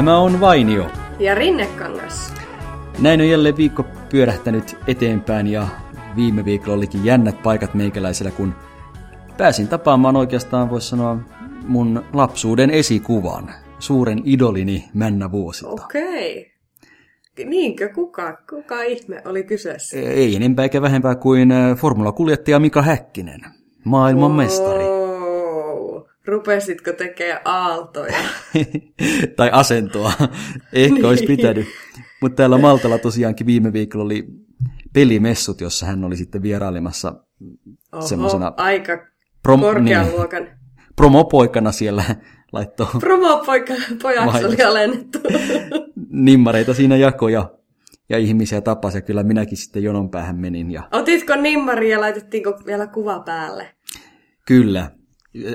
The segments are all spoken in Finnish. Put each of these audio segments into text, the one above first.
Tämä on Vainio. Ja Rinnekangas. Näin on jälleen viikko pyörähtänyt eteenpäin ja viime viikolla olikin jännät paikat meikäläisellä, kun pääsin tapaamaan oikeastaan, voisi sanoa, mun lapsuuden esikuvan, suuren idolini Männä Vuosilta. Okei. Niinkö? Kuka? Kuka ihme oli kyseessä? Ei enempää eikä vähempää kuin äh, formulakuljettaja Mika Häkkinen, maailman mestari. Rupesitko tekemään aaltoja? tai asentoa. Ehkä niin. olisi pitänyt. Mutta täällä Maltalla tosiaankin viime viikolla oli pelimessut, jossa hän oli sitten vierailemassa semmoisena... aika prom- korkean niin, luokan. Promopoikana siellä laittoi... Promopoika, pojaksi oli alennettu. Nimmareita siinä jakoja ja ihmisiä tapasi ja kyllä minäkin sitten jonon päähän menin. Ja... Otitko nimmari ja laitettiinko vielä kuva päälle? Kyllä.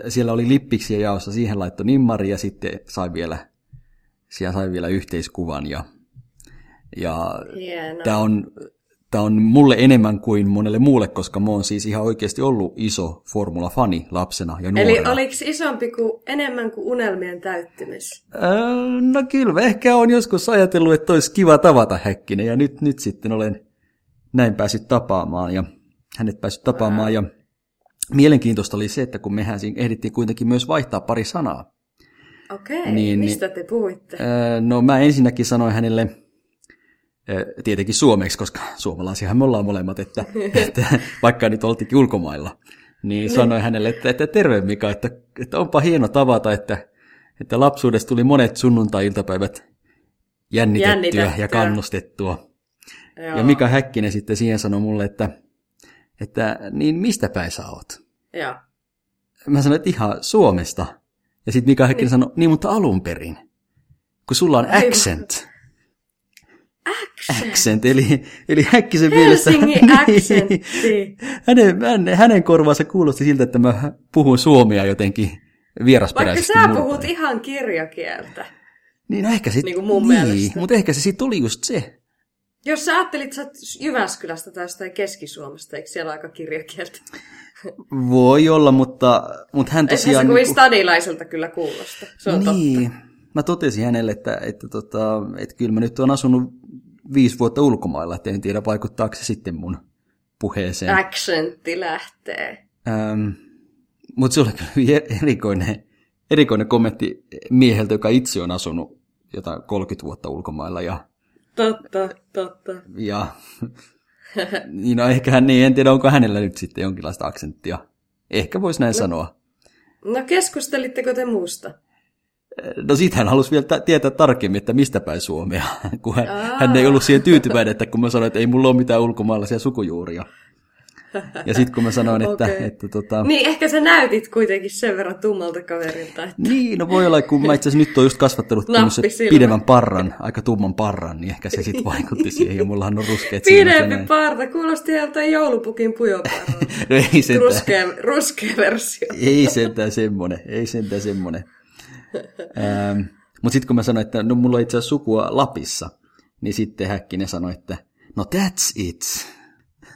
Siellä oli lippiksi ja jaossa, siihen laittoi nimmari ja sitten sai vielä, siellä sai vielä yhteiskuvan ja ja tämä on, tämä on mulle enemmän kuin monelle muulle, koska mä oon siis ihan oikeasti ollut iso formula-fani lapsena ja nuorena. Eli oliko isompi kuin, enemmän kuin unelmien täyttymys? Öö, no kyllä, ehkä on joskus ajatellut, että olisi kiva tavata Häkkinen, ja nyt, nyt sitten olen näin päässyt tapaamaan, ja hänet päässyt tapaamaan, ja mielenkiintoista oli se, että kun mehän ehdittiin kuitenkin myös vaihtaa pari sanaa. Okei, niin, mistä te puhuitte? Öö, no mä ensinnäkin sanoin hänelle tietenkin suomeksi, koska suomalaisiahan me ollaan molemmat, että, että vaikka nyt oltikin ulkomailla, niin sanoin hänelle, että, että terve Mika, että, että onpa hieno tavata, että, että lapsuudessa tuli monet sunnuntai-iltapäivät jännitettyä, jännitettyä. ja kannustettua. Joo. Ja Mika Häkkinen sitten siihen sanoi mulle, että, että niin mistä päin sä oot? Joo. Mä sanoin, että ihan Suomesta. Ja sitten Mika Häkkinen niin. sanoi, niin mutta alun perin, kun sulla on accent. Accent. accent eli, eli Häkkisen mielestä... Helsingin accentti. hänen, hänen, hänen korvaansa kuulosti siltä, että mä puhun suomea jotenkin vierasperäisesti. Vaikka sä puhut ihan kirjakieltä. Niin, no ehkä sit, niin, kuin mun niin mutta ehkä se sitten oli just se. Jos sä ajattelit, sä Jyväskylästä tai jostain Keski-Suomesta, eikö siellä aika kirjakieltä? Voi olla, mutta, mutta hän tosiaan... Eihän se kovin niin kuin... stadilaiselta kyllä kuulosta. Se on niin. totta. Mä totesin hänelle, että, että, tota, että kyllä mä nyt oon asunut viisi vuotta ulkomailla, että en tiedä vaikuttaako se sitten mun puheeseen. Accentti lähtee. Ähm, mutta se oli kyllä erikoinen, erikoinen kommentti mieheltä, joka itse on asunut jotain 30 vuotta ulkomailla. Ja, totta, totta. Ja niin no, ehkä hän, niin, en tiedä, onko hänellä nyt sitten jonkinlaista aksenttia. Ehkä voisi näin no, sanoa. No keskustelitteko te muusta? No siitä hän halusi vielä tietää tarkemmin, että mistä päin Suomea, kun hän, hän ei ollut siihen tyytyväinen, että kun mä sanoin, että ei mulla ole mitään ulkomaalaisia sukujuuria. Ja sitten kun mä sanoin, että... Okay. että tota... Niin, ehkä sä näytit kuitenkin sen verran tummalta kaverilta. Että... Niin, no voi olla, kun mä itse asiassa nyt oon just kasvattanut pidemmän parran, aika tumman parran, niin ehkä se sitten vaikutti siihen, ja mullahan on ruskeat Pidempi parta, kuulosti joltain joulupukin pujoparra. no ei sentään. Ruskea, ruskea versio. ei sentään semmonen, ei sentään semmonen. ähm, Mutta sitten kun mä sanoin, että no mulla on itse asiassa sukua Lapissa, niin sitten Häkkinen sanoi, että no that's it.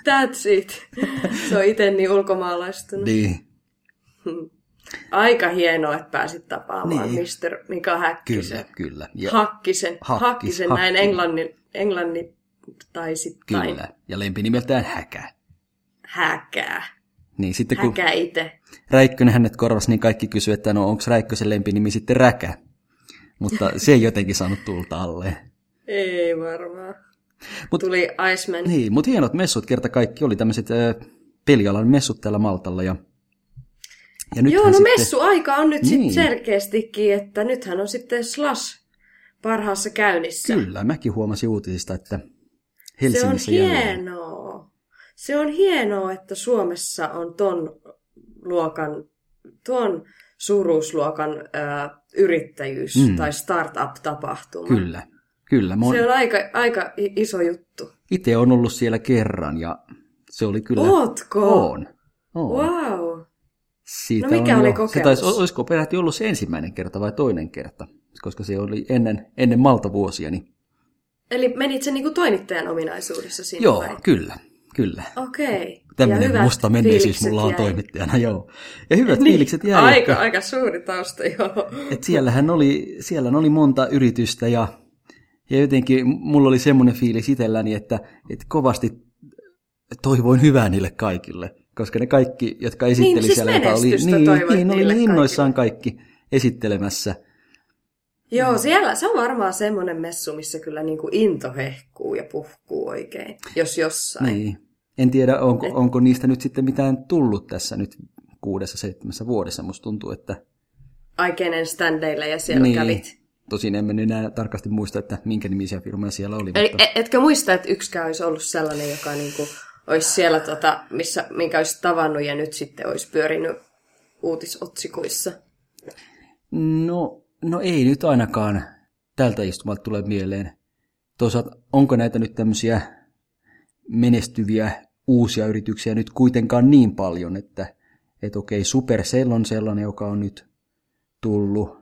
That's it. Se on itse niin ulkomaalaistunut. Niin. Aika hienoa, että pääsit tapaamaan niin. Mr. Mika Häkkisen. Kyllä, kyllä. Ja Hakkisen, Hakkis, Hakkisen Hakkis. näin englannin, englannin tai sitten. Kyllä, ja lempi nimeltään Häkä. Häkää. Niin sitten kun Häkä itse. Räikkönen hänet korvasi, niin kaikki kysyivät, että no onko Räikkösen lempinimi sitten Räkä. Mutta se ei jotenkin saanut tulta alle. Ei varmaan. Mut, Tuli Iceman. Niin, mutta hienot messut kerta kaikki oli tämmöiset äh, pelialan messut täällä Maltalla. Ja, ja Joo, no sitten... messuaika on nyt niin. sitten selkeästikin, että nythän on sitten Slash parhaassa käynnissä. Kyllä, mäkin huomasin uutisista, että Helsingissä Se on hienoa. Se on hienoa, että Suomessa on ton luokan, tuon suuruusluokan ö, yrittäjyys mm. tai startup-tapahtuma. Kyllä, kyllä. Mon... Se on aika, aika iso juttu. Itse on ollut siellä kerran ja se oli kyllä... Ootko? On. on. Wow. Siitä no mikä on oli jo, kokemus? Se taisi, olisiko peräti ollut se ensimmäinen kerta vai toinen kerta, koska se oli ennen, ennen Malta vuosia. Niin... Eli menit se niinku toimittajan ominaisuudessa sinne Joo, vai? kyllä. kyllä. Okei. Ja Tämmöinen hyvät musta menneisyys fiilikset mulla on jäi. toimittajana, joo. Ja hyvät Niin, fiilikset jäi. aika, että- aika suuri tausta, joo. Et siellähän oli, siellä oli monta yritystä ja, ja jotenkin mulla oli semmoinen fiilis itselläni, että, että kovasti toivoin hyvää niille kaikille, koska ne kaikki, jotka esitteli siis siellä, jotka oli, menestystä niin, niin, oli innoissaan kaikki esittelemässä. Joo, siellä se on varmaan semmoinen messu, missä kyllä niin kuin into hehkuu ja puhkuu oikein, jos jossain. Niin. En tiedä, onko, onko niistä nyt sitten mitään tullut tässä nyt kuudessa, seitsemässä vuodessa. Musta tuntuu, että Ai kenen standeille ja siellä niin, kävit. Tosin en mennyt enää tarkasti muista, että minkä nimisiä firmoja siellä oli. Eli mutta... et- etkö muista, että yksikään olisi ollut sellainen, joka niin kuin olisi siellä, tota, missä, minkä olisi tavannut ja nyt sitten olisi pyörinyt uutisotsikoissa? No, no ei nyt ainakaan tältä istumalta tule mieleen. Toisaalta onko näitä nyt tämmöisiä menestyviä uusia yrityksiä nyt kuitenkaan niin paljon, että et okei, Supercell on sellainen, joka on nyt tullut.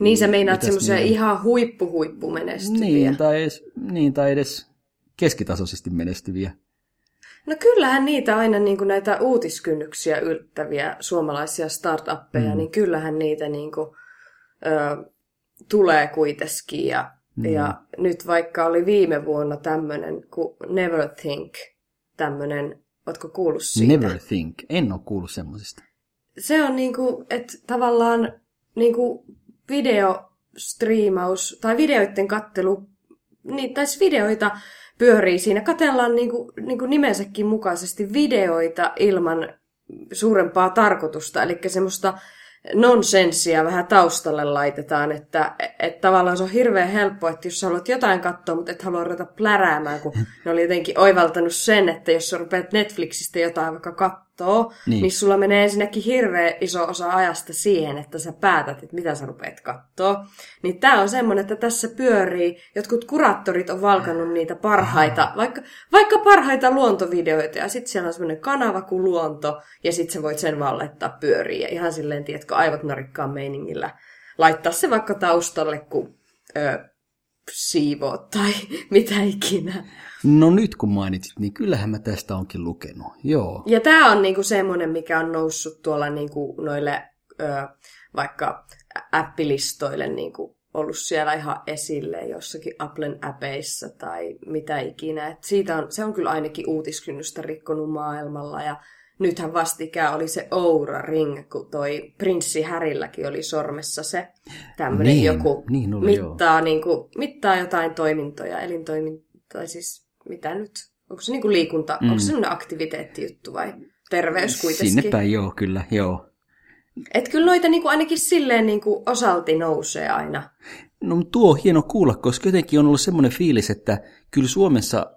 Niin sä meinaat Mitäs semmoisia niin? ihan huippu-huippumenestyviä. Niin tai, edes, niin, tai edes keskitasoisesti menestyviä. No kyllähän niitä aina niin kuin näitä uutiskynnyksiä yltäviä suomalaisia startuppeja, mm. niin kyllähän niitä niin kuin, ö, tulee kuitenkin. Ja, mm. ja nyt vaikka oli viime vuonna tämmöinen kuin Never Think, tämmöinen, ootko kuullut siitä? Never think. En ole kuullut semmoisesta. Se on niin kuin, että tavallaan niin kuin videostriimaus tai videoiden kattelu, niin, tai siis videoita pyörii siinä. Katellaan niin kuin, niin kuin nimensäkin mukaisesti videoita ilman suurempaa tarkoitusta, eli semmoista nonsenssia vähän taustalle laitetaan, että, että tavallaan se on hirveän helppo, että jos haluat jotain katsoa, mutta et halua ruveta pläräämään, kun ne oli jotenkin oivaltanut sen, että jos sä rupeat Netflixistä jotain vaikka kattoo, niin. Niin. niin sulla menee ensinnäkin hirveän iso osa ajasta siihen, että sä päätät, että mitä sä rupeat kattoo. Niin tää on semmonen, että tässä pyörii, jotkut kuraattorit on valkannut niitä parhaita, vaikka, vaikka parhaita luontovideoita, ja sitten siellä on semmoinen kanava kuin luonto, ja sitten sä voit sen vaan laittaa pyöriin, ja ihan silleen, tiedätkö, aivot narikkaan meiningillä laittaa se vaikka taustalle, kun ö, siivoot tai mitä ikinä. No nyt kun mainitsit, niin kyllähän mä tästä onkin lukenut. Joo. Ja tämä on niinku semmoinen, mikä on noussut tuolla niinku noille ö, vaikka appilistoille niinku ollut siellä ihan esille jossakin Applen appeissa tai mitä ikinä. Et siitä on, se on kyllä ainakin uutiskynnystä rikkonut maailmalla ja nythän vastikään oli se Oura Ring, kun toi prinssi Härilläkin oli sormessa se tämmöinen Niin, joku niin oli, joo. mittaa, niinku, mittaa jotain toimintoja, elintoimintoja, tai siis mitä nyt, onko se niinku liikunta, mm. onko se semmoinen aktiviteettijuttu vai terveys kuitenkin? Sinne päin, joo, kyllä, joo. Et kyllä noita niinku ainakin silleen niinku osalti nousee aina. No tuo on hieno kuulla, koska jotenkin on ollut semmoinen fiilis, että kyllä Suomessa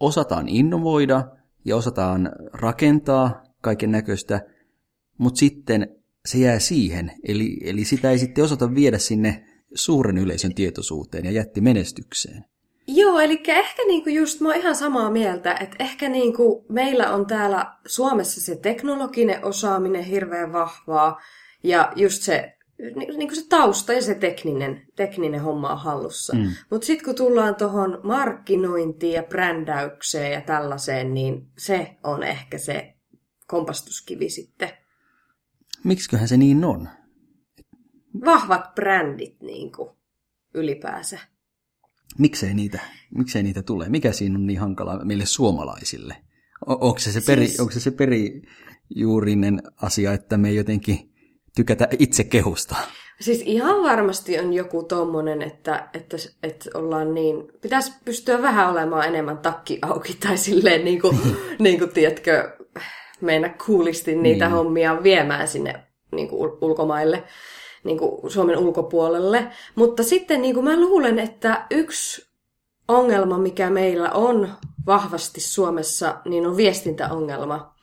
osataan innovoida ja osataan rakentaa kaiken näköistä, mutta sitten se jää siihen. Eli, eli sitä ei sitten osata viedä sinne suuren yleisön tietoisuuteen ja jätti menestykseen. Joo, eli ehkä niinku just mä oon ihan samaa mieltä, että ehkä niinku meillä on täällä Suomessa se teknologinen osaaminen hirveän vahvaa ja just se, ni- niinku se tausta ja se tekninen, tekninen homma on hallussa. Mm. Mutta sitten kun tullaan tuohon markkinointiin ja brändäykseen ja tällaiseen, niin se on ehkä se kompastuskivi sitten. Miksiköhän se niin on? Vahvat brändit niinku ylipäänsä. Miksei niitä, miksei niitä tule? Mikä siinä on niin hankalaa meille suomalaisille? O- onko se se, peri, Siis- onko se, se perijuurinen asia, että me ei jotenkin tykätä itse kehusta? Siis ihan varmasti on joku tommonen, että, että, että ollaan niin... Pitäisi pystyä vähän olemaan enemmän takki auki tai silleen niin kuin, niin kuin tiedätkö, mennä kuulisti niitä Niin. hommia viemään sinne niin kuin ul- ulkomaille, niin kuin Suomen ulkopuolelle. Mutta sitten niin kuin mä luulen, että yksi ongelma, mikä meillä on vahvasti Suomessa, niin on viestintäongelma.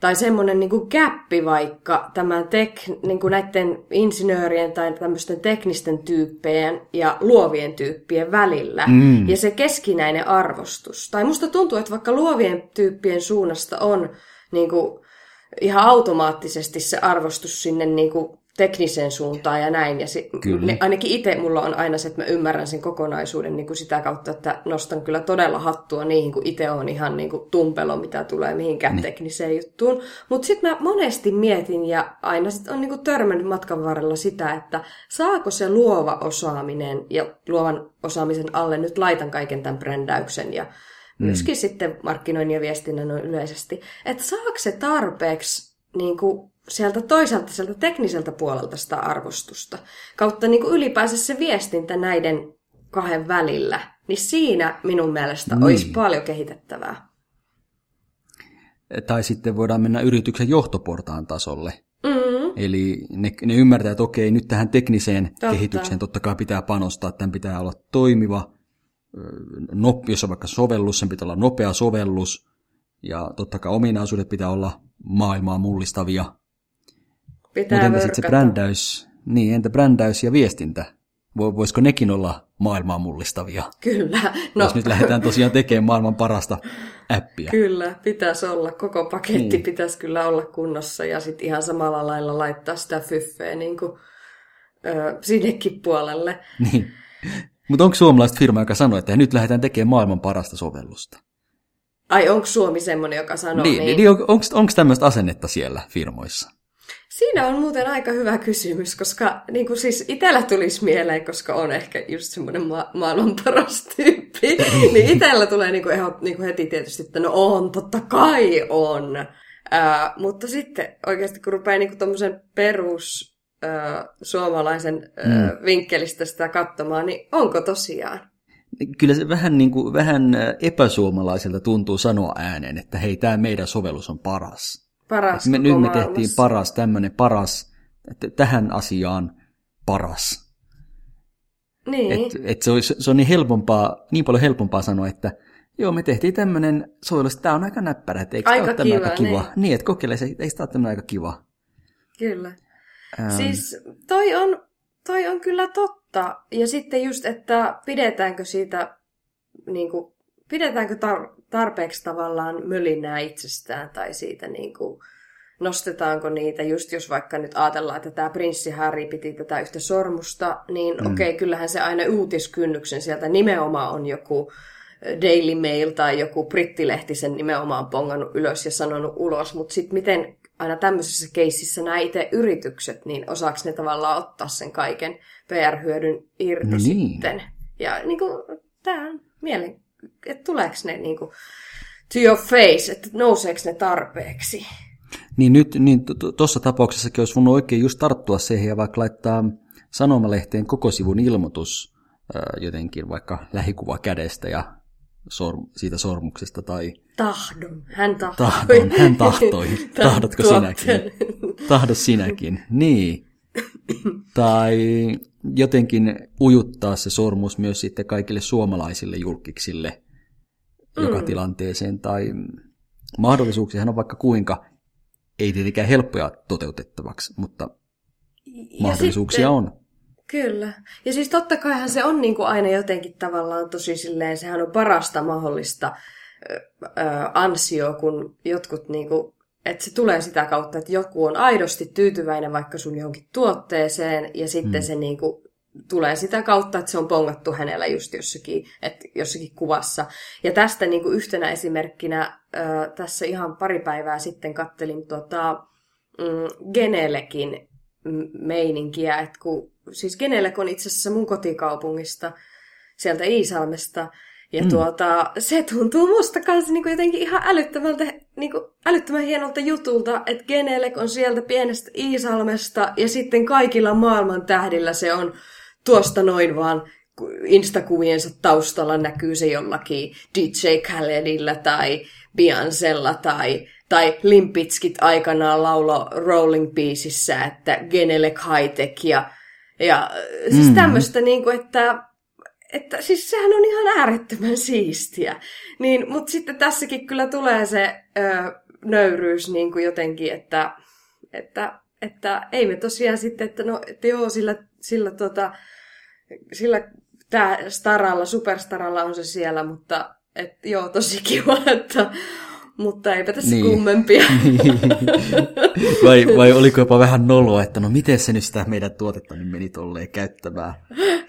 Tai semmoinen niin käppi vaikka tämän tek, niin kuin näiden insinöörien tai tämmöisten teknisten tyyppien ja luovien tyyppien välillä. Mm. Ja se keskinäinen arvostus. Tai musta tuntuu, että vaikka luovien tyyppien suunnasta on niin kuin, ihan automaattisesti se arvostus sinne niin kuin tekniseen suuntaan ja näin. Ja si- Kyllä. ne, ainakin itse mulla on aina se, että mä ymmärrän sen kokonaisuuden niin kuin sitä kautta, että nostan kyllä todella hattua niihin, kun itse on ihan niin kuin tumpelo, mitä tulee mihinkään niin. tekniseen juttuun. Mutta sitten mä monesti mietin ja aina sit on niin kuin törmännyt matkan varrella sitä, että saako se luova osaaminen ja luovan osaamisen alle nyt laitan kaiken tämän brändäyksen ja myöskin mm. sitten markkinoinnin ja viestinnän yleisesti, että saako se tarpeeksi niin kuin sieltä toisaalta sieltä tekniseltä puolelta sitä arvostusta, kautta niin kuin ylipäänsä se viestintä näiden kahden välillä, niin siinä minun mielestä niin. olisi paljon kehitettävää. Tai sitten voidaan mennä yrityksen johtoportaan tasolle. Mm-hmm. Eli ne, ne ymmärtää, että okei, nyt tähän tekniseen totta. kehitykseen totta kai pitää panostaa, tämän pitää olla toimiva, jos on vaikka sovellus, sen pitää olla nopea sovellus, ja totta kai ominaisuudet pitää olla maailmaa mullistavia. Pitää Mutta entä sitten se brändäys, niin entä brändäys ja viestintä? Vo- Voisiko nekin olla maailmaa mullistavia? Kyllä, No. Jos nyt lähdetään tosiaan tekemään maailman parasta appia. kyllä, pitäisi olla. Koko paketti niin. pitäisi kyllä olla kunnossa ja sitten ihan samalla lailla laittaa sitä fyffeä niin kuin, ö, sinnekin puolelle. Niin. Mutta onko suomalaiset firma, joka sanoo, että nyt lähdetään tekemään maailman parasta sovellusta? Ai, onko Suomi semmoinen, joka sanoo niin, niin? niin. Onko tämmöistä asennetta siellä firmoissa? Siinä on muuten aika hyvä kysymys, koska niin kuin siis itsellä tulisi mieleen, koska on ehkä just semmoinen ma- maailman paras tyyppi, niin itsellä tulee niin kuin ehot, niin kuin heti tietysti, että no on, totta kai on. Ää, mutta sitten oikeasti kun rupeaa niin tuommoisen perus ää, suomalaisen ää, Mm. vinkkelistä sitä katsomaan, niin onko tosiaan? Kyllä se vähän, niin kuin, vähän epäsuomalaiselta tuntuu sanoa ääneen, että hei, tämä meidän sovellus on paras. Paras Me, nyt me maailmassa. tehtiin paras, tämmöinen paras, että tähän asiaan paras. Niin. Et, et se, olisi, se on niin, helpompaa, niin paljon helpompaa sanoa, että joo, me tehtiin tämmöinen sovellus, tämä on aika näppärä, että eikö Aika tämä kiva, aika kiva? niin. Niin, että kokeile se, eikö tämä ole tämmöinen aika kiva? Kyllä. Ähm, Siis toi on, toi on kyllä totta. Ja sitten just, että pidetäänkö siitä, niin kuin, pidetäänkö tar- tarpeeksi tavallaan mölinää itsestään tai siitä niin kuin, nostetaanko niitä, just jos vaikka nyt ajatellaan, että tämä prinssi Harry piti tätä yhtä sormusta, niin mm. okei, okay, kyllähän se aina uutiskynnyksen sieltä nimenomaan on joku Daily Mail tai joku brittilehti sen nimenomaan pongannut ylös ja sanonut ulos, mutta sitten miten aina tämmöisessä keississä nämä itse yritykset, niin osaako ne tavallaan ottaa sen kaiken PR-hyödyn irti No niin. sitten. Ja niin kuin, tämä on mielen, että tuleeko ne niin kuin, to your face, että nouseeko ne tarpeeksi. Niin nyt niin tuossa tapauksessakin olisi voinut oikein just tarttua siihen ja vaikka laittaa sanomalehteen koko sivun ilmoitus jotenkin vaikka lähikuva kädestä ja sorm, siitä sormuksesta tai Tahdon. Hän tahtoi. tahdon. Hän tahtoi. Tahdotko sinäkin? Tahdo sinäkin. Niin. Tai jotenkin ujuttaa se sormus myös sitten kaikille suomalaisille julkiksille joka Mm. tilanteeseen. Tai mahdollisuuksiahan on vaikka kuinka, ei tietenkään helppoja toteutettavaksi, mutta Ja mahdollisuuksia sitten- on. Kyllä. Ja siis totta kaihan se on niin kuin aina jotenkin tavallaan tosi silleen, sehän on parasta mahdollista ansio, kun jotkut niin kuin, että se tulee sitä kautta, että joku on aidosti tyytyväinen vaikka sun johonkin tuotteeseen ja sitten mm. se niin kuin tulee sitä kautta, että se on pongattu hänellä just jossakin, että jossakin kuvassa. Ja tästä niin kuin yhtenä esimerkkinä ö, tässä ihan pari päivää sitten kattelin tota, mm, Genelekin meininkiä, että kun, siis Genelek on itse asiassa mun kotikaupungista, sieltä Iisalmesta, ja mm. tuota, se tuntuu musta kanssa niinku jotenkin ihan älyttömältä, niinku älyttömän hienolta jutulta, että Genelek on sieltä pienestä Iisalmesta, ja sitten kaikilla maailman tähdillä se on tuosta noin vaan ku- Instakuviensa taustalla näkyy se jollakin DJ Khaledilla tai Beyoncella tai, tai Limpitskit aikanaan laulo Rolling Piecissä, että Genelec High Tech ja, ja siis Mm. tämmöistä, niin kuin, että, että siis sehän on ihan äärettömän siistiä. Niin, mutta sitten tässäkin kyllä tulee se ö, nöyryys niin kuin jotenkin, että, että, että ei me tosiaan sitten, että no, että joo, sillä, sillä, tota, sillä tää staralla, superstaralla on se siellä, mutta et, joo, tosi kiva, että mutta eipä tässä niin. kummempia. vai, vai oliko jopa vähän noloa, että no miten se nyt sitä meidän tuotetta niin meni tolleen käyttämään.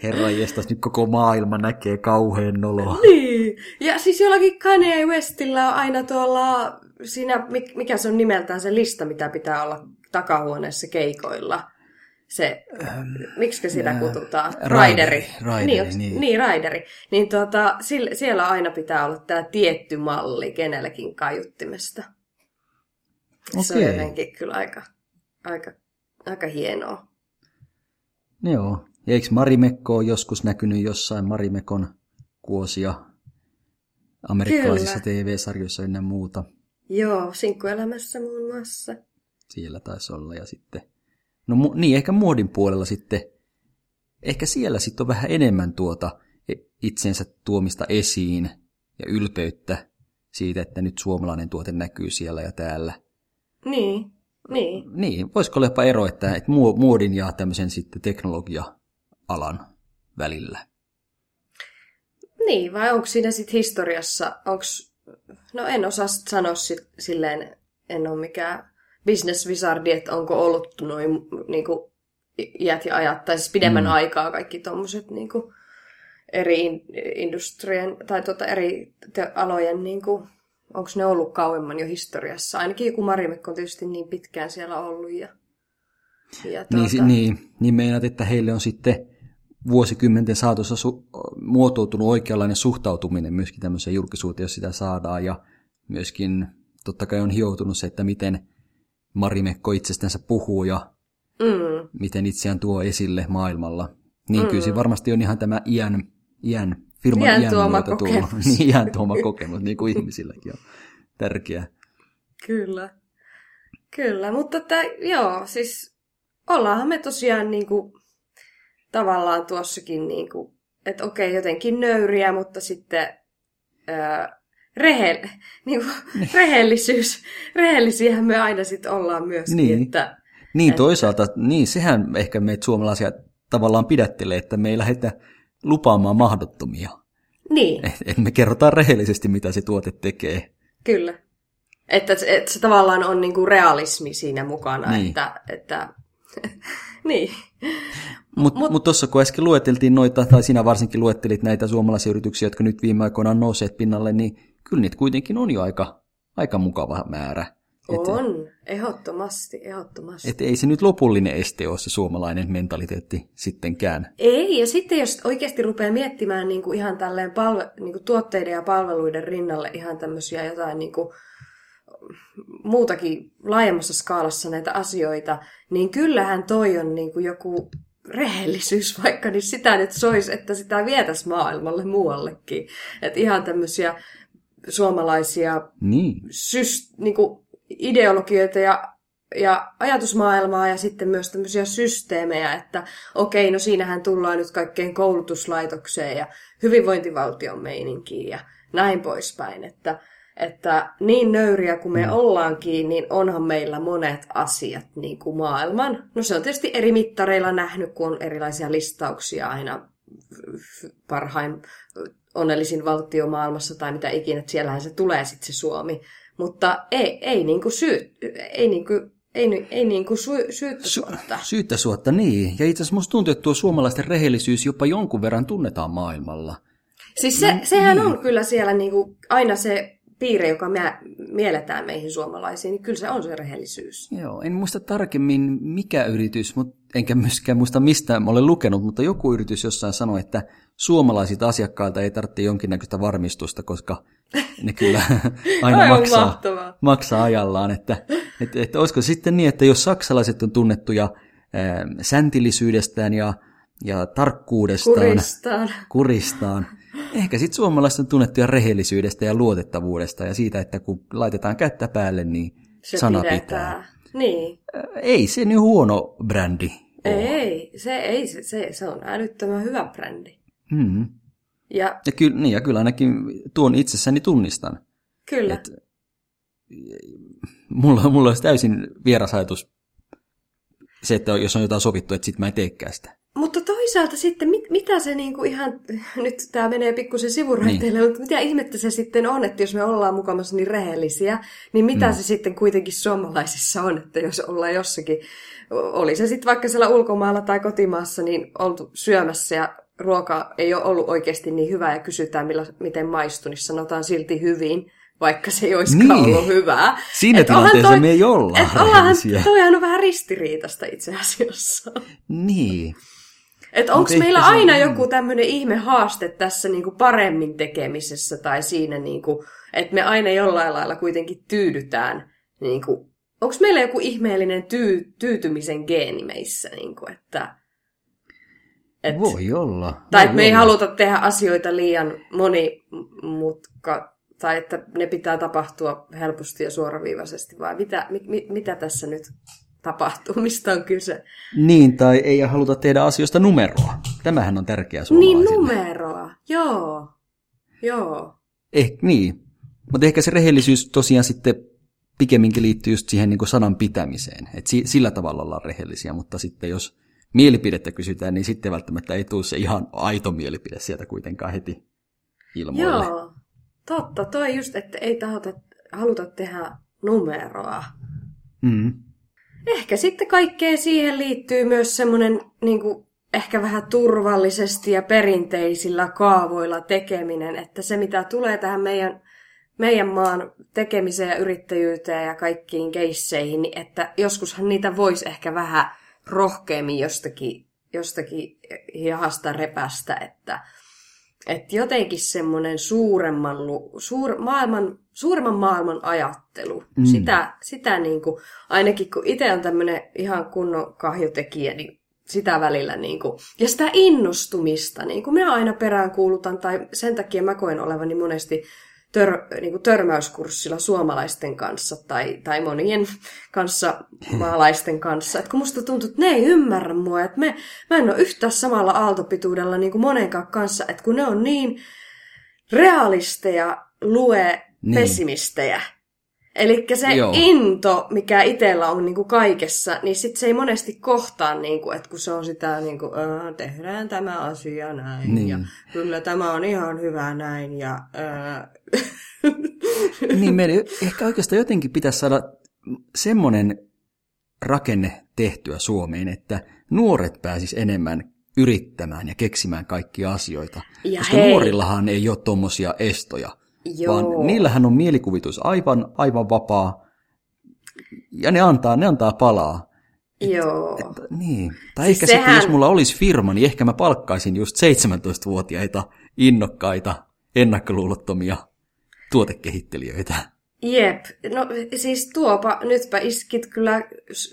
Herra jestas, nyt koko maailma näkee kauhean noloa. Niin, ja siis jollakin Kanye Westillä on aina tuolla, siinä, mikä se on nimeltään se lista, mitä pitää olla takahuoneessa keikoilla se, ähm, miksi sitä äh, kutsutaan? Raideri. Raideri, niin, niin. niin, raideri. Niin tota, siellä aina pitää olla tämä tietty malli kenellekin kaiuttimesta. Okay. Se on jotenkin kyllä aika, aika, aika hienoa. Joo. Ja eikö Marimekko ole joskus näkynyt jossain Marimekon kuosia amerikkalaisissa kyllä. TV-sarjoissa ennen muuta? Joo, sinkkuelämässä muun muassa. Siellä taisi olla ja sitten No niin, ehkä muodin puolella sitten, ehkä siellä sitten on vähän enemmän tuota e, itsensä tuomista esiin ja ylpeyttä siitä, että nyt suomalainen tuote näkyy siellä ja täällä. Niin, niin. Niin, voisiko olla jopa ero, että, että muodin ja tämmöisen sitten teknologia-alan välillä? Niin, vai onko siinä sitten historiassa, onko, no en osaa sanoa sit, silleen, en ole mikään business wizardi, että onko ollut noin niin kuin, iät ja ajat, tai siis pidemmän mm. aikaa kaikki tuommoiset niin eri industrien tai tuota, eri te- alojen, niin kuin, onko ne ollut kauemman jo historiassa. Ainakin joku Marimekko on tietysti niin pitkään siellä ollut. Ja, ja tuota... niin, niin, niin meinaat, että heille on sitten vuosikymmenten saatossa su- muotoutunut oikeanlainen suhtautuminen myöskin tämmöiseen julkisuuteen, jos sitä saadaan, ja myöskin totta kai on hioutunut se, että miten Marimekko itsestänsä puhuu ja mm. miten itseään tuo esille maailmalla. Niin mm. kyllä se varmasti on ihan tämä iän, iän firman iän, iän tuoma kokemus. Tullut, niin, iän tuoma kokemus, niin kuin ihmisilläkin on tärkeää. Kyllä. Kyllä, mutta että, joo, siis ollaanhan me tosiaan niin kuin, tavallaan tuossakin, niin kuin, että okei, jotenkin nöyriä, mutta sitten ää, rehell, niin kuin, niin. rehellisyys, rehellisiähän me aina sitten ollaan myöskin. Niin, että, niin että... toisaalta, niin sehän ehkä meitä suomalaisia tavallaan pidättelee, että me ei lähdetä lupaamaan mahdottomia. Niin. Et, et me kerrotaan rehellisesti, mitä se tuote tekee. Kyllä. Että, että se tavallaan on niinku realismi siinä mukana, niin. että, että niin. Mutta mut, mut tuossa kun äsken lueteltiin noita, tai sinä varsinkin luettelit näitä suomalaisia yrityksiä, jotka nyt viime aikoina on nousseet pinnalle, niin kyllä niitä kuitenkin on jo aika, aika mukava määrä. On, et, ehdottomasti, ehdottomasti. Että ei se nyt lopullinen este ole se suomalainen mentaliteetti sittenkään. Ei, ja sitten jos oikeasti rupeaa miettimään niin kuin ihan tälleen palve, niin kuin tuotteiden ja palveluiden rinnalle ihan tämmöisiä jotain niin kuin, muutakin laajemmassa skaalassa näitä asioita, niin kyllähän toi on niin kuin joku rehellisyys vaikka, niin sitä nyt sois, että sitä vietäisi maailmalle muuallekin. Että ihan tämmöisiä suomalaisia niin. syst, niin kuin ideologioita ja, ja ajatusmaailmaa ja sitten myös tämmöisiä systeemejä, että okei, no siinähän tullaan nyt kaikkeen koulutuslaitokseen ja hyvinvointivaltion meininkiin ja näin poispäin, että, että niin nöyriä kuin me mm. ollaankin, niin onhan meillä monet asiat niin kuin maailman. No se on tietysti eri mittareilla nähnyt, kun on erilaisia listauksia aina parhain onnellisin valtio maailmassa tai mitä ikinä, että siellähän se tulee sitten se Suomi. Mutta ei, ei niinku syy, ei niinku ei, ei niin kuin sy- syyttä suotta. Sy- syyttä suotta, niin. Ja itse asiassa musta tuntuu, että tuo suomalaisten rehellisyys jopa jonkun verran tunnetaan maailmalla. Siis se, sehän niin. on kyllä siellä niin kuin aina se piirre, joka me mielletään meihin suomalaisiin, niin kyllä se on se rehellisyys. Joo, en muista tarkemmin mikä yritys, mutta enkä myöskään muista mistä olen lukenut, mutta joku yritys jossain sanoi, että suomalaisilta asiakkailta ei tarvitse jonkinnäköistä varmistusta, koska ne kyllä aina maksaa, maksaa ajallaan. Että, että, että olisiko sitten niin, että jos saksalaiset on tunnettuja ää, säntillisyydestään ja, ja tarkkuudestaan, kuristaan, kuristaan Ehkä sitten suomalaiset on tunnettuja rehellisyydestä ja luotettavuudesta ja siitä, että kun laitetaan kättä päälle, niin se sana pidetään. pitää. Niin. Ei se nyt huono brändi ole. Ei, se, ei se, se, se on älyttömän hyvä brändi. Mm. Ja, ja, ky, niin, ja kyllä ainakin tuon itsessäni tunnistan. Kyllä. Et, mulla, mulla olisi täysin vieras ajatus se, että jos on jotain sovittu, että sitten mä en teekään sitä. Mutta toisaalta sitten, mit, mitä se niinku ihan, nyt tämä menee pikkusen sivuraiteille, niin. mutta mitä ihmettä se sitten on, että jos me ollaan mukamassa niin rehellisiä, niin mitä mm. se sitten kuitenkin suomalaisissa on, että jos ollaan jossakin, oli se sitten vaikka siellä ulkomailla tai kotimaassa, niin oltu syömässä ja ruoka ei ole ollut oikeasti niin hyvää ja kysytään, millä, miten maistuu, niin sanotaan silti hyvin vaikka se ei olisikaan niin. ollut hyvää. Siinä et tilanteessa toi, me ei olla et toihan on vähän ristiriitasta itse asiassa. Niin. Että onko meillä aina on... joku tämmöinen ihme haaste tässä niinku paremmin tekemisessä tai siinä, niinku, että me aina jollain lailla kuitenkin tyydytään. Niinku, onko meillä joku ihmeellinen tyy, tyytymisen geeni meissä? Niinku, että, et, Voi olla. Tai että me ei haluta tehdä asioita liian monimutka, tai että ne pitää tapahtua helposti ja suoraviivaisesti, vai mitä, mit, mitä tässä nyt tapahtuu, mistä on kyse? Niin, tai ei haluta tehdä asioista numeroa. Tämähän on tärkeä Niin, numeroa, joo, joo. Eh, niin, mutta ehkä se rehellisyys tosiaan sitten pikemminkin liittyy just siihen niin kuin sanan pitämiseen. Et sillä tavalla ollaan rehellisiä, mutta sitten jos mielipidettä kysytään, niin sitten välttämättä ei tule se ihan aito mielipide sieltä kuitenkaan heti ilmoille. Joo, Totta, toi just, että ei tahota, haluta tehdä numeroa. Mm. Ehkä sitten kaikkeen siihen liittyy myös semmoinen niin kuin, ehkä vähän turvallisesti ja perinteisillä kaavoilla tekeminen, että se mitä tulee tähän meidän, meidän maan tekemiseen ja yrittäjyyteen ja kaikkiin keisseihin, niin että joskushan niitä voisi ehkä vähän rohkeammin jostakin, jostakin hihasta repästä, että että jotenkin semmoinen suuremman, suur, maailman, suuremman maailman ajattelu, mm. sitä, sitä niin kuin, ainakin kun itse on tämmöinen ihan kunnon kahjotekijä, niin sitä välillä, niin kuin, ja sitä innostumista, niin kuin minä aina perään kuulutan, tai sen takia mä koen olevani monesti tör, niin kuin törmäyskurssilla suomalaisten kanssa tai, tai monien kanssa maalaisten kanssa. Et kun musta tuntuu, että ne ei ymmärrä mua, että me, mä en ole yhtään samalla aaltopituudella niin kuin monenkaan kanssa, että kun ne on niin realisteja, lue niin. pessimistejä, Eli se Joo. into, mikä itsellä on niin kuin kaikessa, niin sit se ei monesti kohtaa, niin kuin, että kun se on sitä, niin kuin, tehdään tämä asia näin, niin. ja kyllä tämä on ihan hyvä näin, ja... Ää... niin meidän ehkä oikeastaan jotenkin pitäisi saada semmoinen rakenne tehtyä Suomeen, että nuoret pääsis enemmän yrittämään ja keksimään kaikkia asioita. Ja koska hei. nuorillahan ei ole tuommoisia estoja. Joo. Vaan niillähän on mielikuvitus aivan, aivan vapaa. Ja ne antaa, ne antaa palaa. Et, Joo. Et, niin. Tai siis ehkä sehän... sitten, jos mulla olisi firma, niin ehkä mä palkkaisin just 17-vuotiaita innokkaita, ennakkoluulottomia tuotekehittelijöitä. Jep, no siis tuopa, nytpä iskit kyllä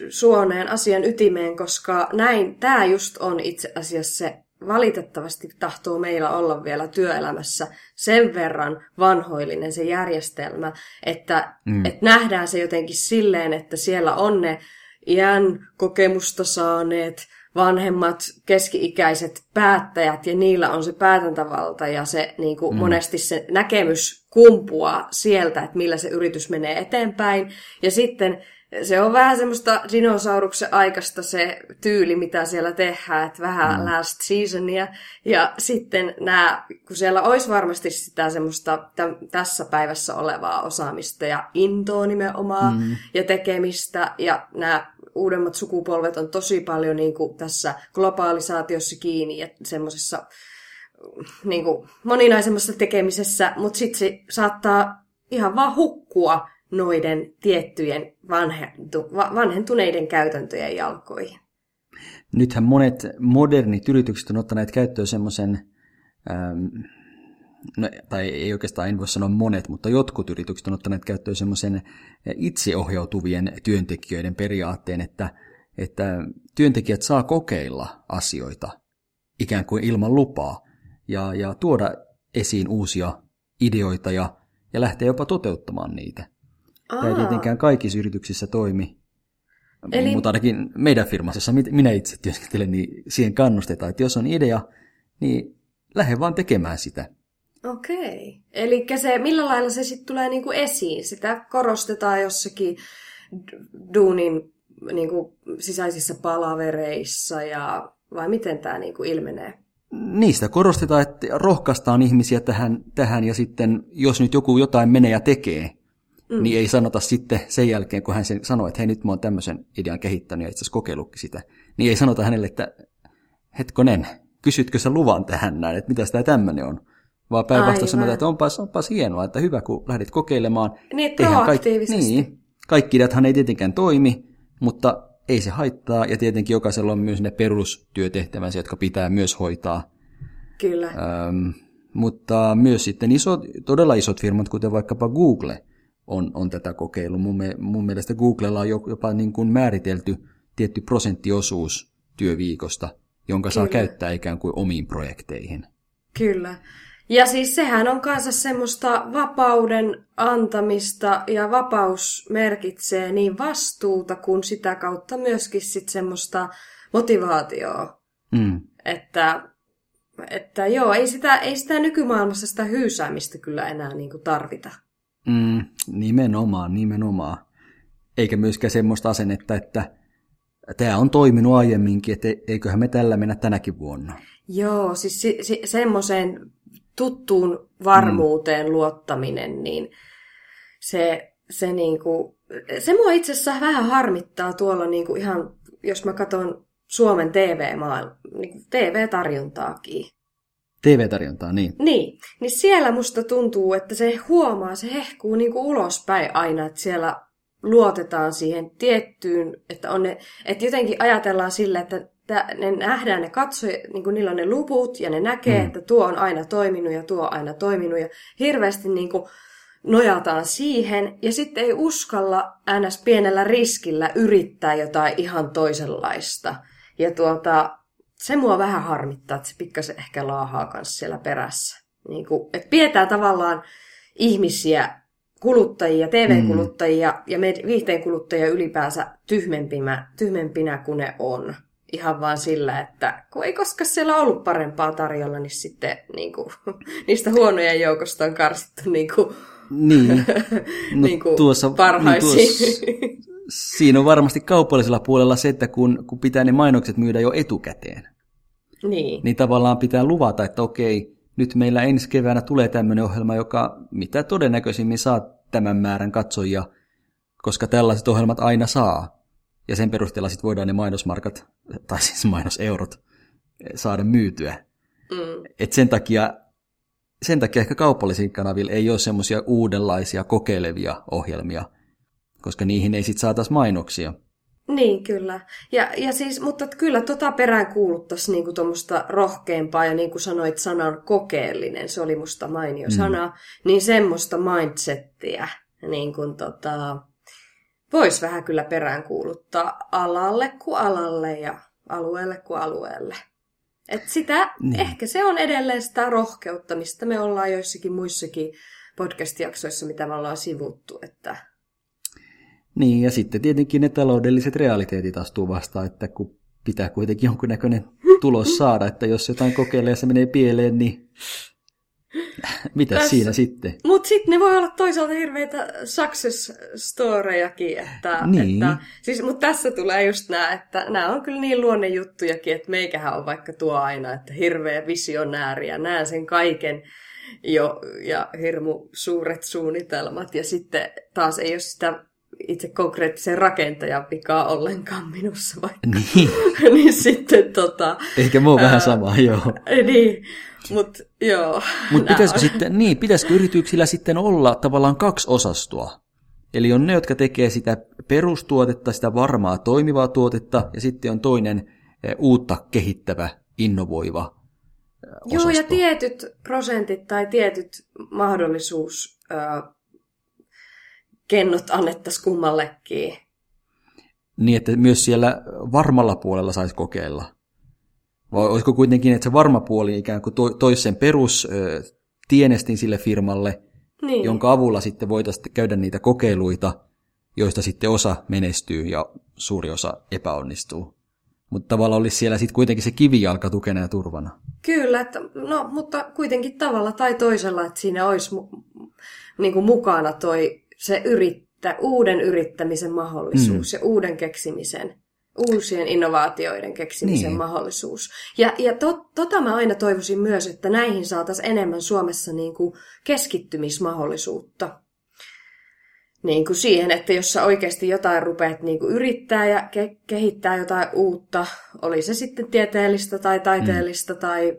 suoneen asian ytimeen, koska näin, tämä just on itse asiassa se valitettavasti tahtoo meillä olla vielä työelämässä sen verran vanhoillinen se järjestelmä, että, mm. että nähdään se jotenkin silleen, että siellä on ne iän kokemusta saaneet vanhemmat keski-ikäiset päättäjät ja niillä on se päätäntävalta ja se niin kuin mm. monesti se näkemys kumpuaa sieltä, että millä se yritys menee eteenpäin. Ja sitten se on vähän semmoista dinosauruksen aikaista se tyyli, mitä siellä tehdään, että vähän mm. last seasonia. Ja sitten nämä, kun siellä olisi varmasti sitä semmoista t- tässä päivässä olevaa osaamista ja intoa nimenomaan mm. ja tekemistä. Ja nämä uudemmat sukupolvet on tosi paljon niin kuin tässä globalisaatiossa kiinni ja semmoisessa niin kuin moninaisemmassa tekemisessä, mutta sitten se saattaa ihan vaan hukkua noiden tiettyjen vanhentu, vanhentuneiden käytäntöjen jalkoihin. Nythän monet modernit yritykset on ottaneet käyttöön semmoisen, ähm, no, tai ei oikeastaan en voi sanoa monet, mutta jotkut yritykset on ottaneet käyttöön semmoisen itseohjautuvien työntekijöiden periaatteen, että, että työntekijät saa kokeilla asioita ikään kuin ilman lupaa ja, ja tuoda esiin uusia ideoita ja, ja lähteä jopa toteuttamaan niitä. Aa. Tämä ei tietenkään kaikissa yrityksissä toimi, Eli... mutta ainakin meidän firmassa, minä itse työskentelen, niin siihen kannustetaan, että jos on idea, niin lähde vaan tekemään sitä. Okei. Eli se, millä lailla se sitten tulee niinku esiin? Sitä korostetaan jossakin duunin niinku sisäisissä palavereissa ja vai miten tämä niin kuin ilmenee? Niistä korostetaan, että rohkaistaan ihmisiä tähän, tähän ja sitten jos nyt joku jotain menee ja tekee, mm. niin ei sanota sitten sen jälkeen, kun hän sen sanoo, että hei nyt mä oon tämmöisen idean kehittänyt ja itse asiassa kokeillutkin sitä, niin ei sanota hänelle, että hetkonen, kysytkö sä luvan tähän näin, että mitä tämä tämmöinen on. Vaan päinvastoin sanotaan, että onpas, onpas hienoa, että hyvä kun lähdit kokeilemaan. Niin, proaktiivisesti. Kaikki, niin, kaikki ideathan ei tietenkään toimi, mutta ei se haittaa, ja tietenkin jokaisella on myös ne perustyötehtävänsä, jotka pitää myös hoitaa. Kyllä. Ähm, mutta myös sitten isot, todella isot firmat, kuten vaikkapa Google, on, on tätä kokeillut. Mun, me, mun mielestä Googlella on jopa niin kuin määritelty tietty prosenttiosuus työviikosta, jonka Kyllä. saa käyttää ikään kuin omiin projekteihin. Kyllä. Ja siis sehän on kanssa semmoista vapauden antamista, ja vapaus merkitsee niin vastuuta kuin sitä kautta myöskin sit semmoista motivaatioa. Mm. Että, että joo, ei sitä, ei sitä nykymaailmassa sitä hyysäämistä kyllä enää niin kuin tarvita. Mm, nimenomaan, nimenomaan. Eikä myöskään semmoista asennetta, että tämä on toiminut aiemminkin, että eiköhän me tällä mennä tänäkin vuonna. Joo, siis se, se, semmoiseen tuttuun varmuuteen mm. luottaminen, niin se, se, niinku, se mua itse asiassa vähän harmittaa tuolla niinku ihan, jos mä katson Suomen TV-maailma, niin TV-tarjontaakin. TV-tarjontaa, niin. Niin, niin siellä musta tuntuu, että se huomaa, se hehkuu niinku ulospäin aina, että siellä luotetaan siihen tiettyyn, että, on ne, että jotenkin ajatellaan sille, että ne nähdään, ne katsoo, niin kuin niillä on ne luput ja ne näkee, mm. että tuo on aina toiminut ja tuo on aina toiminut ja hirveästi niin kuin nojataan siihen ja sitten ei uskalla ns. pienellä riskillä yrittää jotain ihan toisenlaista. Ja tuota, se mua vähän harmittaa, että se pikkasen ehkä laahaa kanssa siellä perässä. Niin kuin, että pidetään tavallaan ihmisiä, kuluttajia, TV-kuluttajia mm. ja viihteen kuluttajia ylipäänsä tyhmempinä, tyhmempinä kuin ne on ihan vaan sillä, että kun ei koskaan siellä ollut parempaa tarjolla, niin sitten niin kuin, niistä huonojen joukosta on karsittu niin kuin, niin. No, niin kuin tuossa, parhaisiin. Niin tuossa, siinä on varmasti kaupallisella puolella se, että kun, kun pitää ne mainokset myydä jo etukäteen, niin. niin tavallaan pitää luvata, että okei, nyt meillä ensi keväänä tulee tämmöinen ohjelma, joka mitä todennäköisimmin saa tämän määrän katsojia, koska tällaiset ohjelmat aina saa. Ja sen perusteella sitten voidaan ne mainosmarkat, tai siis mainoseurot, saada myytyä. Mm. Et sen takia sen takia ehkä kaupallisiin kanavilla ei ole semmoisia uudenlaisia kokeilevia ohjelmia, koska niihin ei sitten saataisi mainoksia. Niin, kyllä. Ja, ja siis, mutta kyllä tota perään kuuluttaisiin niinku tuommoista rohkeampaa, ja niin kuin sanoit sanan kokeellinen, se oli musta mainio mm. sana, niin semmoista mindsettiä, niin kuin tota, voisi vähän kyllä perään kuuluttaa alalle kuin alalle ja alueelle kuin alueelle. Et sitä, niin. ehkä se on edelleen sitä rohkeutta, mistä me ollaan joissakin muissakin podcast-jaksoissa, mitä me ollaan sivuttu. Että... Niin, ja sitten tietenkin ne taloudelliset realiteetit astuu vastaan, että kun pitää kuitenkin jonkunnäköinen tulos saada, että jos jotain kokeilee ja se menee pieleen, niin mitä Tässä, siinä sitten? Mutta sitten ne voi olla toisaalta hirveitä success storejakin. Että, niin. että, siis, mutta tässä tulee just nämä, että nämä on kyllä niin luonnejuttujakin, että meikähän on vaikka tuo aina, että hirveä visionääri ja näen sen kaiken jo ja hirmu suuret suunnitelmat. Ja sitten taas ei ole sitä itse konkreettisen rakentajan vikaa ollenkaan minussa vaikka. Niin. niin sitten tota... Ehkä muu vähän sama, joo. Niin, mutta joo. Mutta pitäisikö, sitten, niin, pitäisikö yrityksillä sitten olla tavallaan kaksi osastoa? Eli on ne, jotka tekee sitä perustuotetta, sitä varmaa toimivaa tuotetta, ja sitten on toinen eh, uutta kehittävä, innovoiva osasto. Joo, ja tietyt prosentit tai tietyt mahdollisuus äh, kennot annettaisiin kummallekin. Niin, että myös siellä varmalla puolella saisi kokeilla. Vai olisiko kuitenkin, että se varma puoli ikään kuin toisi sen perus tienestin sille firmalle, niin. jonka avulla sitten voitaisiin käydä niitä kokeiluita, joista sitten osa menestyy ja suuri osa epäonnistuu. Mutta tavallaan olisi siellä sitten kuitenkin se kivijalka tukena ja turvana. Kyllä, että, no, mutta kuitenkin tavalla tai toisella, että siinä olisi mu- niin kuin mukana toi se yrittä, uuden yrittämisen mahdollisuus mm. ja uuden keksimisen Uusien innovaatioiden keksimisen niin. mahdollisuus. Ja, ja to, tota mä aina toivoisin myös, että näihin saataisiin enemmän Suomessa niin kuin keskittymismahdollisuutta niin kuin siihen, että jos sä oikeasti jotain rupeat niin kuin yrittää ja ke- kehittää jotain uutta, oli se sitten tieteellistä tai taiteellista mm. tai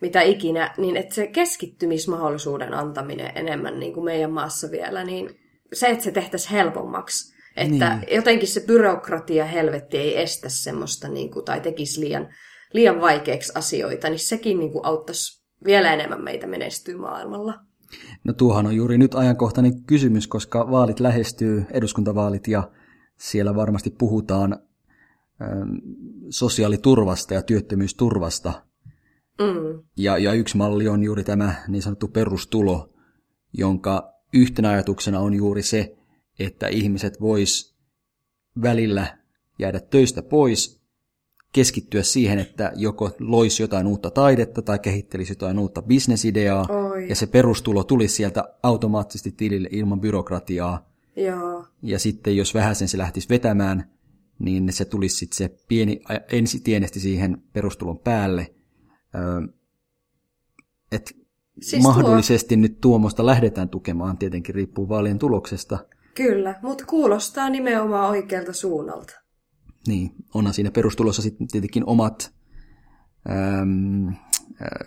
mitä ikinä, niin että se keskittymismahdollisuuden antaminen enemmän niin kuin meidän maassa vielä, niin se, että se tehtäisiin helpommaksi. Että niin. jotenkin se byrokratia helvetti ei estä semmoista, niin kuin, tai tekisi liian, liian vaikeaksi asioita, niin sekin niin kuin auttaisi vielä enemmän meitä menestyä maailmalla. No tuohan on juuri nyt ajankohtainen kysymys, koska vaalit lähestyy, eduskuntavaalit, ja siellä varmasti puhutaan sosiaaliturvasta ja työttömyysturvasta. Mm. Ja, ja yksi malli on juuri tämä niin sanottu perustulo, jonka yhtenä ajatuksena on juuri se, että ihmiset vois välillä jäädä töistä pois, keskittyä siihen, että joko loisi jotain uutta taidetta tai kehittelisi jotain uutta bisnesideaa, Oi. ja se perustulo tulisi sieltä automaattisesti tilille ilman byrokratiaa. Joo. Ja sitten jos vähäsen se lähtisi vetämään, niin se tulisi sitten se pieni ensitienesti siihen perustulon päälle. Että siis mahdollisesti tuo... nyt tuomosta lähdetään tukemaan, tietenkin riippuu vaalien tuloksesta. Kyllä, mutta kuulostaa nimenomaan oikealta suunnalta. Niin, onhan siinä perustulossa sitten tietenkin omat äm,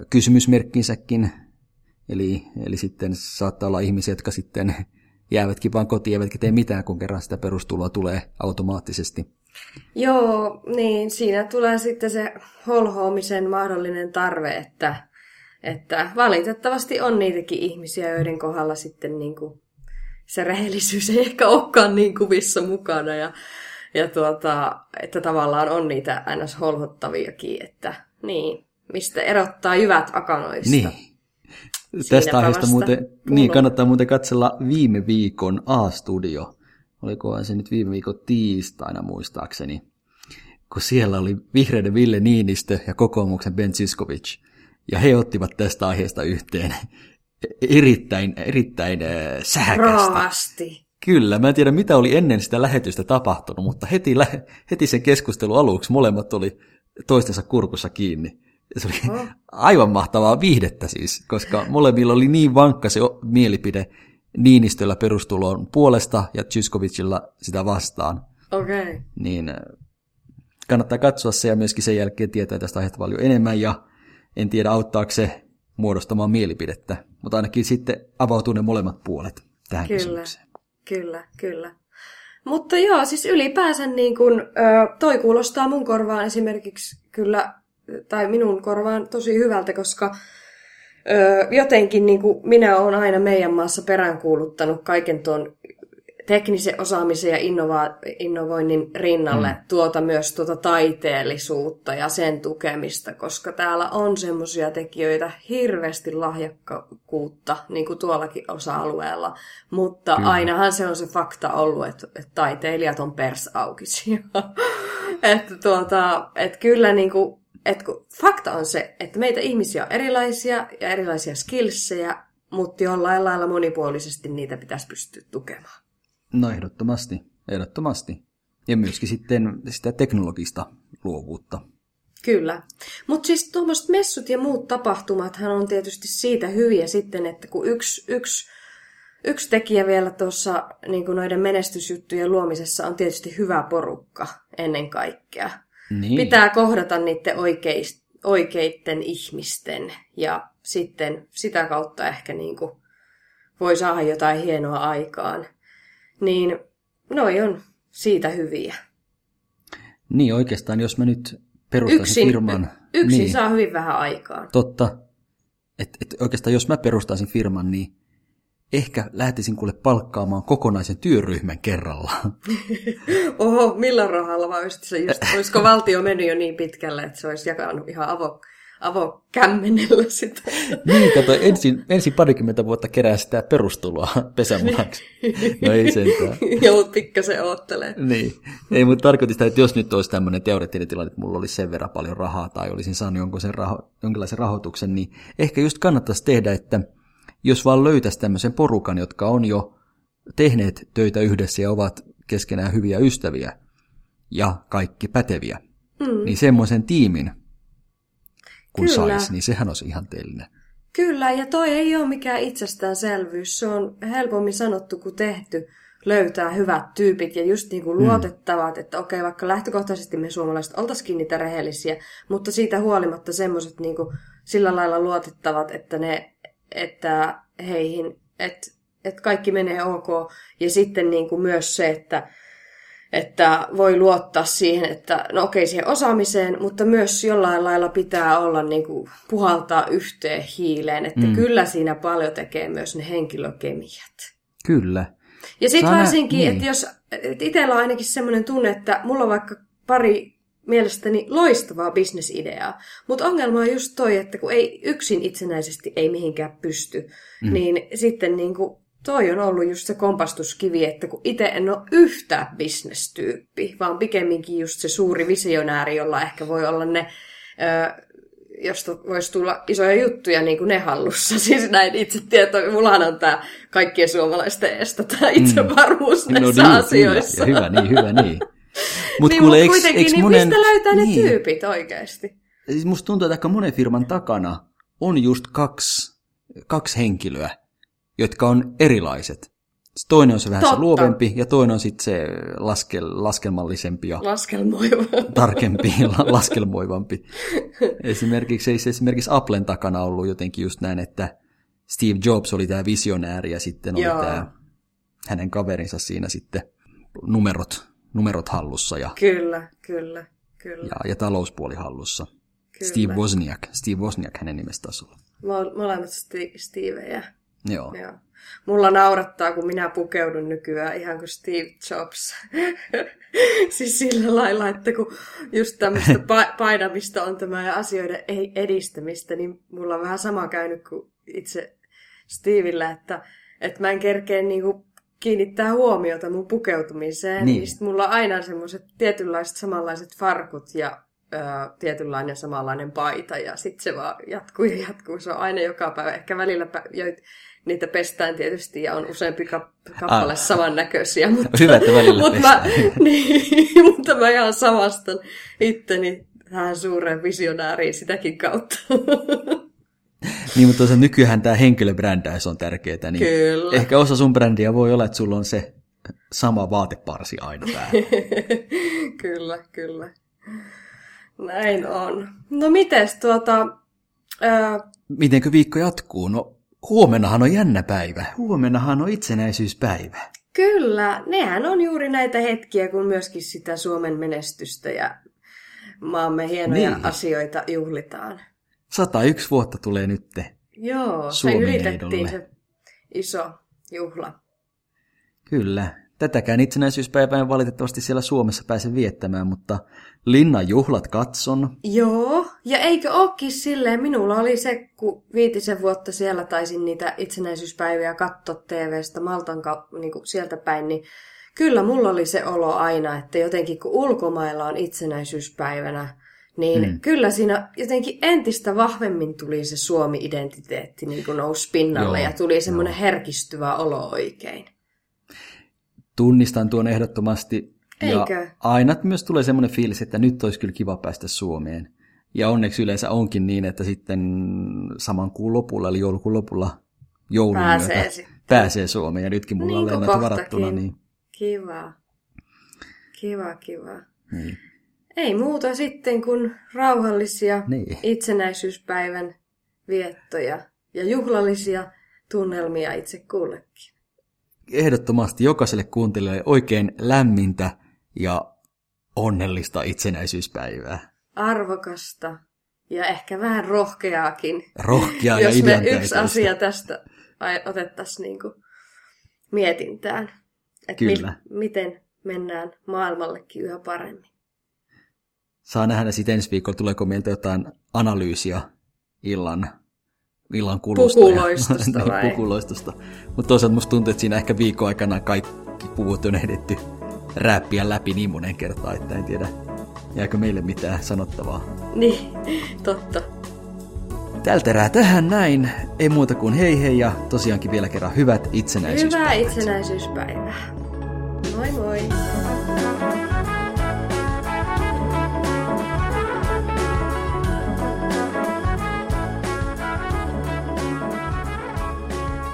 kysymysmerkkinsäkin, eli, eli sitten saattaa olla ihmisiä, jotka sitten jäävätkin vaan kotiin eivätkä tee mitään, kun kerran sitä perustuloa tulee automaattisesti. Joo, niin siinä tulee sitten se holhoamisen mahdollinen tarve, että, että valitettavasti on niitäkin ihmisiä, joiden kohdalla sitten niin kuin se rehellisyys ei ehkä olekaan niin kuvissa mukana. Ja ja tuota, että tavallaan on niitä ns. holhottaviakin, että niin, mistä erottaa jyvät akanoista. Niin. Tästä aiheesta muuten, niin, kannattaa muuten katsella viime viikon A-studio. Olikohan se nyt viime viikon tiistaina muistaakseni, kun siellä oli vihreiden Ville Niinistö ja kokoomuksen Ben Siskovic. Ja he ottivat tästä aiheesta yhteen erittäin, erittäin äh, sähkästä. Raasti. Kyllä, mä en tiedä mitä oli ennen sitä lähetystä tapahtunut, mutta heti, heti sen keskustelun aluksi molemmat oli toistensa kurkussa kiinni. Se oli oh. aivan mahtavaa viihdettä siis, koska molemmilla oli niin vankka se mielipide Niinistöllä perustuloon puolesta ja Tyskovicilla sitä vastaan. Okay. Niin äh, kannattaa katsoa se ja myöskin sen jälkeen tietää tästä aiheesta paljon enemmän ja en tiedä auttaako se muodostamaan mielipidettä, mutta ainakin sitten avautuu ne molemmat puolet tähän Kyllä. kysymykseen. Kyllä, kyllä. Mutta joo, siis ylipäänsä niin kun, toi kuulostaa mun korvaan esimerkiksi kyllä, tai minun korvaan tosi hyvältä, koska jotenkin niin kuin minä olen aina meidän maassa peräänkuuluttanut kaiken tuon teknisen osaamisen ja innova- innovoinnin rinnalle mm. tuota myös tuota taiteellisuutta ja sen tukemista, koska täällä on semmoisia tekijöitä hirveästi lahjakkuutta, niin kuin tuollakin osa-alueella. Mutta kyllä. ainahan se on se fakta ollut, että, että taiteilijat on persaukisia. että, tuota, että kyllä niin kuin, että kun fakta on se, että meitä ihmisiä on erilaisia ja erilaisia skillsejä, mutta jollain lailla monipuolisesti niitä pitäisi pystyä tukemaan. No ehdottomasti, ehdottomasti. Ja myöskin sitten sitä teknologista luovuutta. Kyllä. Mutta siis tuommoiset messut ja muut tapahtumathan on tietysti siitä hyviä sitten, että kun yksi, yksi, yksi tekijä vielä tuossa niin noiden menestysjuttujen luomisessa on tietysti hyvä porukka ennen kaikkea. Niin. Pitää kohdata niiden oikeist, oikeitten ihmisten ja sitten sitä kautta ehkä niin kuin voi saada jotain hienoa aikaan. Niin noi on siitä hyviä. Niin oikeastaan, jos mä nyt perustan yksin, firman... Yksin niin, saa hyvin vähän aikaa. Totta. Et, et oikeastaan jos mä perustaisin firman, niin ehkä lähtisin kuule palkkaamaan kokonaisen työryhmän kerralla. Oho, millä rahalla vai se just, olisiko valtio mennyt jo niin pitkälle, että se olisi jakanut ihan avo, avokämmenellä sitä. Niin, kato, ensin, ensin parikymmentä vuotta kerää sitä perustuloa pesämunaksi. No ei sentään. Joudut pikkasen oottelee. Niin, ei, mutta tarkoitin sitä, että jos nyt olisi tämmöinen teoreettinen tilanne, että mulla olisi sen verran paljon rahaa tai olisin saanut jonkun sen raho, jonkinlaisen rahoituksen, niin ehkä just kannattaisi tehdä, että jos vaan löytäisi tämmöisen porukan, jotka on jo tehneet töitä yhdessä ja ovat keskenään hyviä ystäviä, ja kaikki päteviä. Mm. Niin semmoisen tiimin, kun saisi, niin sehän olisi ihanteellinen. Kyllä, ja toi ei ole mikään itsestäänselvyys. Se on helpommin sanottu kuin tehty löytää hyvät tyypit ja just niin kuin mm. luotettavat, että okei, vaikka lähtökohtaisesti me suomalaiset oltaisikin niitä rehellisiä, mutta siitä huolimatta semmoiset niin sillä lailla luotettavat, että, ne, että heihin, että, että kaikki menee ok. Ja sitten niin kuin myös se, että, että voi luottaa siihen, että no okei siihen osaamiseen, mutta myös jollain lailla pitää olla niin kuin, puhaltaa yhteen hiileen, että mm. kyllä siinä paljon tekee myös ne henkilökemiat. Kyllä. Ja sitten varsinkin, niin. että jos et itsellä on ainakin semmoinen tunne, että mulla on vaikka pari mielestäni loistavaa bisnesideaa, mutta ongelma on just toi, että kun ei yksin itsenäisesti ei mihinkään pysty, mm. niin sitten niin kuin toi on ollut just se kompastuskivi, että kun itse en ole yhtä bisnestyyppi, vaan pikemminkin just se suuri visionääri, jolla ehkä voi olla ne, ö, josta voisi tulla isoja juttuja niin kuin ne hallussa. Siis näin itse tieto, mullahan on tämä kaikkien suomalaisten estä tämä itsevarmuus mm. näissä no, niin, asioissa. Ja hyvä niin, hyvä niin. Mut niin, kuule, mutta kuitenkin, eks niin monen... mistä löytää ne niin. tyypit oikeasti? Siis musta tuntuu, että aika monen firman takana on just kaksi, kaksi henkilöä, jotka on erilaiset. Toinen on se vähän Totta. se luovempi ja toinen on sitten se laskel, laskelmallisempi ja Laskelmoiva. tarkempi, laskelmoivampi. Esimerkiksi ei se esimerkiksi Applen takana ollut jotenkin just näin, että Steve Jobs oli tämä visionääri ja sitten oli tämä hänen kaverinsa siinä sitten numerot, numerot hallussa. Ja, kyllä, kyllä, kyllä. Ja, ja talouspuoli hallussa. Kyllä. Steve Wozniak, Steve Wozniak hänen nimestä taisi olla. Molemmat Stevejä. Joo. Joo. Mulla naurattaa, kun minä pukeudun nykyään ihan kuin Steve Jobs. siis sillä lailla, että kun just tämmöistä pa- painamista on tämä ja asioiden edistämistä, niin mulla on vähän sama käynyt kuin itse Stevillä, että, että mä en kerkeä niinku kiinnittää huomiota mun pukeutumiseen. Niin. niin mulla on aina semmoiset tietynlaiset samanlaiset farkut ja ö, tietynlainen samanlainen paita ja sitten se vaan jatkuu ja jatkuu. Se on aina joka päivä. Ehkä välillä pä- niitä pestään tietysti ja on useampi kap- kappale ah. samannäköisiä. Mutta, Hyvä, että välillä mutta mä, niin, mutta mä ihan samastan itteni tähän suureen visionääriin sitäkin kautta. niin, mutta tosiaan nykyään tämä henkilöbrändäys on tärkeää. Niin Kyllä. Ehkä osa sun brändiä voi olla, että sulla on se sama vaateparsi aina päällä. kyllä, kyllä. Näin on. No mites tuota... Ää... Mitenkö viikko jatkuu? No huomennahan on jännä päivä. Huomennahan on itsenäisyyspäivä. Kyllä, nehän on juuri näitä hetkiä, kun myöskin sitä Suomen menestystä ja maamme hienoja niin. asioita juhlitaan. 101 vuotta tulee nytte. Joo, se ylitettiin se iso juhla. Kyllä. Tätäkään itsenäisyyspäivää en valitettavasti siellä Suomessa pääse viettämään, mutta linnan juhlat katson. Joo, ja eikö ookin silleen, minulla oli se, kun viitisen vuotta siellä taisin niitä itsenäisyyspäiviä katsoa TV-stä Maltan niin kuin sieltä päin, niin kyllä mulla oli se olo aina, että jotenkin kun ulkomailla on itsenäisyyspäivänä, niin mm. kyllä siinä jotenkin entistä vahvemmin tuli se Suomi-identiteetti niin kuin nousi pinnalle Joo, ja tuli semmoinen herkistyvä olo oikein. Tunnistan tuon ehdottomasti. Eikö? Ja aina myös tulee semmoinen fiilis, että nyt olisi kyllä kiva päästä Suomeen. Ja onneksi yleensä onkin niin, että sitten saman kuun lopulla, eli joulukuun lopulla joulun pääsee myötä sitten. pääsee Suomeen. Ja nytkin mulla niin on lennot varattuna. Niin... Kiva. Kiva, kiva. Niin. Ei muuta sitten kuin rauhallisia niin. itsenäisyyspäivän viettoja ja juhlallisia tunnelmia itse kullekin ehdottomasti jokaiselle kuuntelijalle oikein lämmintä ja onnellista itsenäisyyspäivää. Arvokasta ja ehkä vähän rohkeaakin. Rohkeaa ja Jos me yksi asia tästä otettaisiin niin kuin mietintään. Että Kyllä. Mi- miten mennään maailmallekin yhä paremmin. Saa nähdä sitten ensi viikolla, tuleeko meiltä jotain analyysiä illan illan kulusta. Pukuloistosta ja, vai? pukuloistosta. Mutta toisaalta musta tuntuu, että siinä ehkä viikon aikana kaikki puvut on ehditty räppiä läpi niin monen kertaa, että en tiedä, jääkö meille mitään sanottavaa. Niin, totta. Tältä erää tähän näin. Ei muuta kuin hei hei ja tosiaankin vielä kerran hyvät itsenäisyyspäivät. Hyvää itsenäisyyspäivää. Moi moi.